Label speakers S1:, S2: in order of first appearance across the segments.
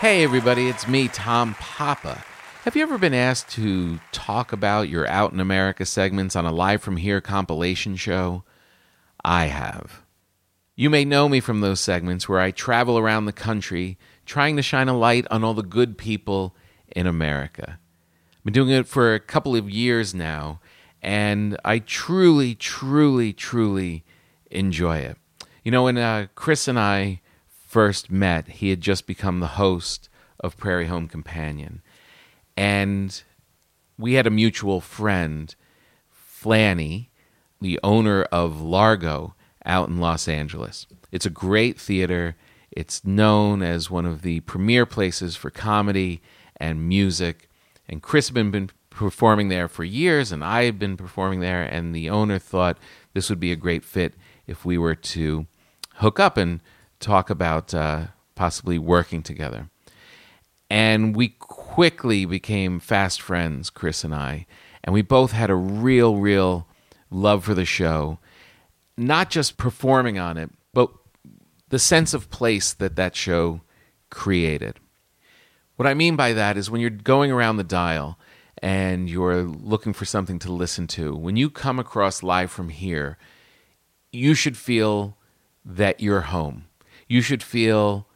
S1: Hey, everybody, it's me, Tom Papa. Have you ever been asked to talk about your Out in America segments on a Live from Here compilation show? I have. You may know me from those segments where I travel around the country trying to shine a light on all the good people in America. I've been doing it for a couple of years now, and I truly, truly, truly enjoy it. You know, when uh, Chris and I first met, he had just become the host of Prairie Home Companion. And we had a mutual friend, Flanny, the owner of Largo out in Los Angeles. It's a great theater. It's known as one of the premier places for comedy and music. And Chris had been, been performing there for years, and I had been performing there. And the owner thought this would be a great fit if we were to hook up and talk about uh, possibly working together. And we quickly became fast friends, Chris and I. And we both had a real, real love for the show, not just performing on it, but the sense of place that that show created. What I mean by that is when you're going around the dial and you're looking for something to listen to, when you come across live from here, you should feel that you're home you should feel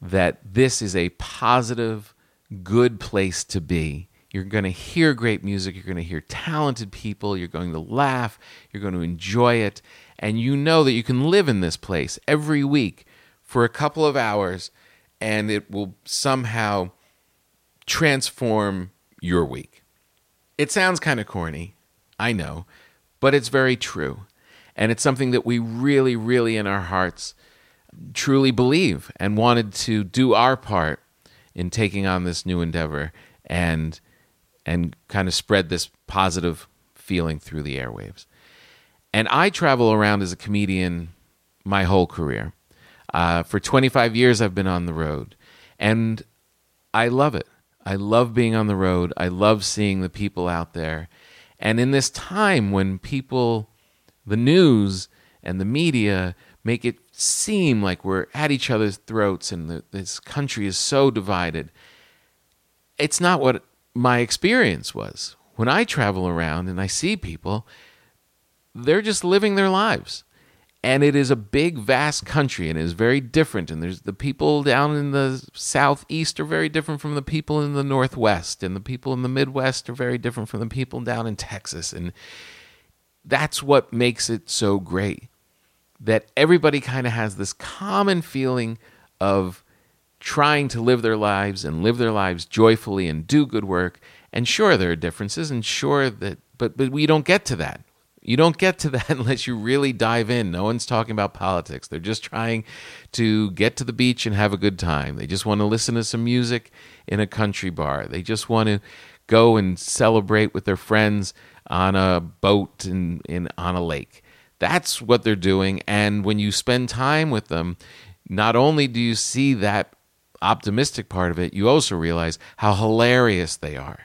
S1: that this is a positive, good place to be. You're going to hear great music. You're going to hear talented people. You're going to laugh. You're going to enjoy it. And you know that you can live in this place every week for a couple of hours and it will somehow transform your week. It sounds kind of corny, I know, but it's very true. And it's something that we really, really in our hearts truly believe and wanted to do our part in taking on this new endeavor and and kind of spread this positive feeling through the airwaves. And I travel around as a comedian my whole career. Uh, for 25 years, I've been on the road, and I love it. I love being on the road. I love seeing the people out there. And in this time when people, the news and the media make it seem like we're at each other's throats and this country is so divided. It's not what my experience was. When I travel around and I see people, they're just living their lives. And it is a big, vast country and it is very different. And there's the people down in the southeast are very different from the people in the northwest. And the people in the Midwest are very different from the people down in Texas. And that's what makes it so great that everybody kind of has this common feeling of trying to live their lives and live their lives joyfully and do good work. And sure, there are differences, and sure that, but but we don't get to that. You don't get to that unless you really dive in. No one's talking about politics. They're just trying to get to the beach and have a good time. They just want to listen to some music in a country bar. They just want to go and celebrate with their friends on a boat in, in on a lake. That's what they're doing. And when you spend time with them, not only do you see that optimistic part of it, you also realize how hilarious they are.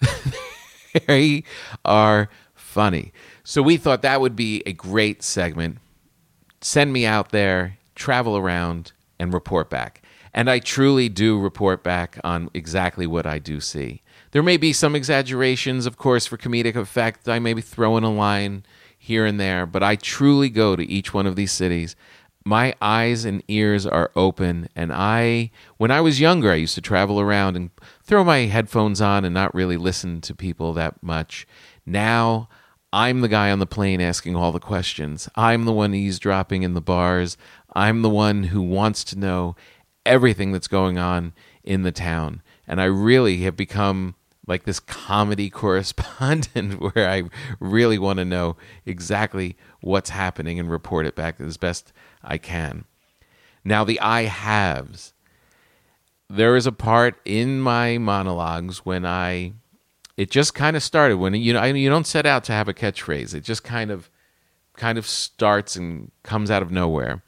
S1: they are funny. So we thought that would be a great segment. Send me out there, travel around, and report back. And I truly do report back on exactly what I do see. There may be some exaggerations, of course, for comedic effect. I may be throwing a line here and there, but I truly go to each one of these cities. My eyes and ears are open, and I, when I was younger, I used to travel around and throw my headphones on and not really listen to people that much. Now, I'm the guy on the plane asking all the questions. I'm the one eavesdropping in the bars. I'm the one who wants to know everything that's going on in the town. And I really have become like this comedy correspondent where I really want to know exactly what's happening and report it back as best I can. Now, the I haves. There is a part in my monologues when I, it just kind of started when you know I, you don't set out to have a catchphrase. It just kind of, kind of starts and comes out of nowhere.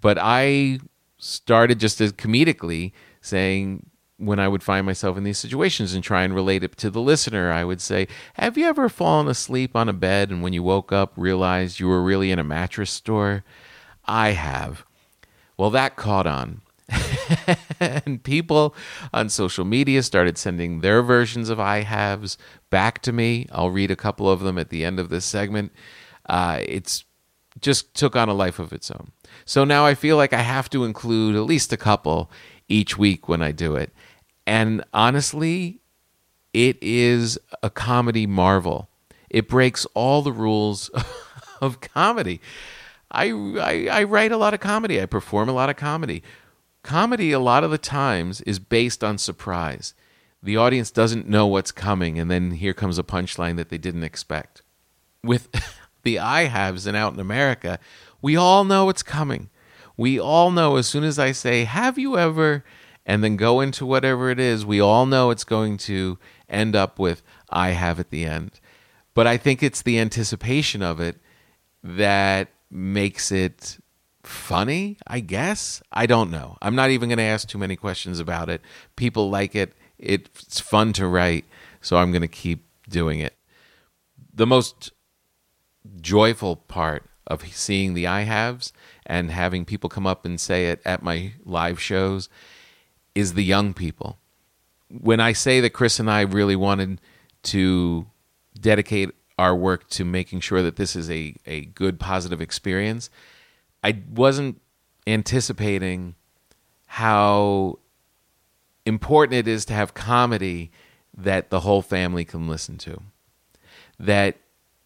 S1: But I started just as comedically saying when I would find myself in these situations and try and relate it to the listener, I would say, Have you ever fallen asleep on a bed and when you woke up realized you were really in a mattress store? I have. Well, that caught on. and people on social media started sending their versions of I haves back to me. I'll read a couple of them at the end of this segment. Uh, it's just took on a life of its own. So now I feel like I have to include at least a couple each week when I do it. And honestly, it is a comedy marvel. It breaks all the rules of comedy. I, I, I write a lot of comedy. I perform a lot of comedy. Comedy, a lot of the times, is based on surprise. The audience doesn't know what's coming, and then here comes a punchline that they didn't expect. With the I haves and out in America, we all know what's coming. We all know as soon as I say, Have you ever? and then go into whatever it is, we all know it's going to end up with I have at the end. But I think it's the anticipation of it that makes it funny, I guess. I don't know. I'm not even going to ask too many questions about it. People like it. It's fun to write, so I'm going to keep doing it. The most joyful part of seeing the I haves and having people come up and say it at my live shows is the young people. When I say that Chris and I really wanted to dedicate our work to making sure that this is a, a good, positive experience, I wasn't anticipating how important it is to have comedy that the whole family can listen to. That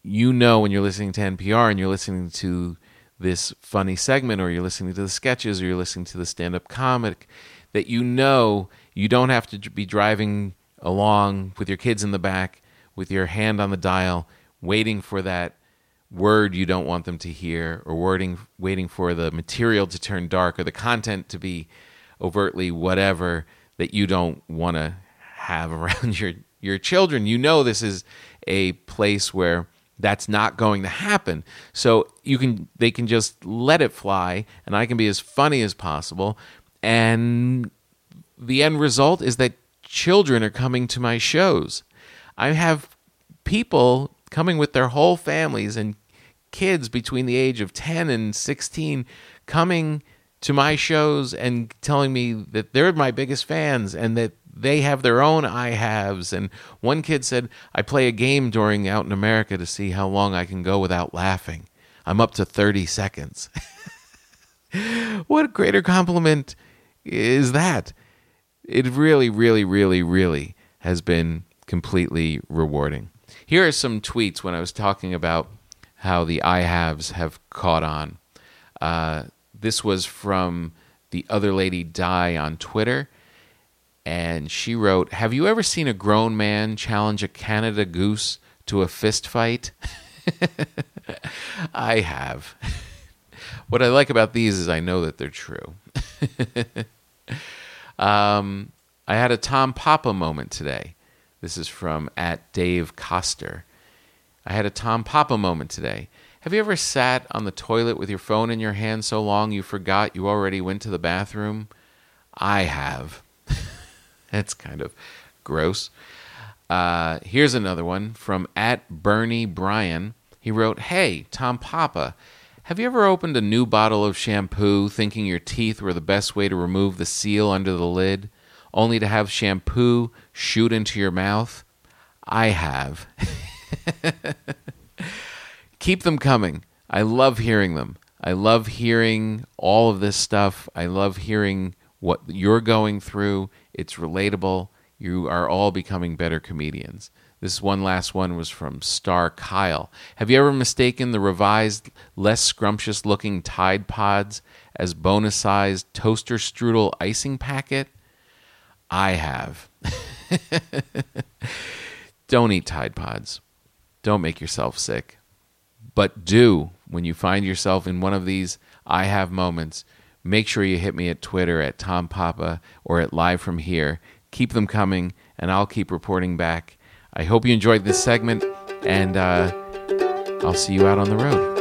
S1: you know when you're listening to NPR and you're listening to this funny segment or you're listening to the sketches or you're listening to the stand up comic that you know you don't have to be driving along with your kids in the back with your hand on the dial waiting for that word you don't want them to hear or wording waiting for the material to turn dark or the content to be overtly whatever that you don't want to have around your your children. You know this is a place where that's not going to happen. So you can they can just let it fly and i can be as funny as possible. And the end result is that children are coming to my shows. I have people coming with their whole families and kids between the age of 10 and 16 coming to my shows and telling me that they're my biggest fans and that they have their own I haves. And one kid said, I play a game during Out in America to see how long I can go without laughing. I'm up to 30 seconds. what a greater compliment is that? It really, really, really, really has been completely rewarding. Here are some tweets when I was talking about how the I haves have caught on. Uh, this was from the other lady Die on Twitter and she wrote, "Have you ever seen a grown man challenge a Canada goose to a fist fight?" I have. what I like about these is I know that they're true. um, I had a Tom Papa moment today. This is from at Dave Coster. I had a Tom Papa moment today. Have you ever sat on the toilet with your phone in your hand so long you forgot you already went to the bathroom? I have. That's kind of gross. Uh, here's another one from at Bernie Bryan. He wrote, Hey, Tom Papa, have you ever opened a new bottle of shampoo thinking your teeth were the best way to remove the seal under the lid, only to have shampoo shoot into your mouth? I have. Keep them coming. I love hearing them. I love hearing all of this stuff. I love hearing what you're going through. It's relatable. You are all becoming better comedians. This one last one was from Star Kyle. Have you ever mistaken the revised, less scrumptious looking Tide Pods as bonus sized toaster strudel icing packet? I have. Don't eat Tide Pods. Don't make yourself sick. But do, when you find yourself in one of these I have moments, make sure you hit me at Twitter at Tom Papa or at Live From Here. Keep them coming, and I'll keep reporting back. I hope you enjoyed this segment, and uh, I'll see you out on the road.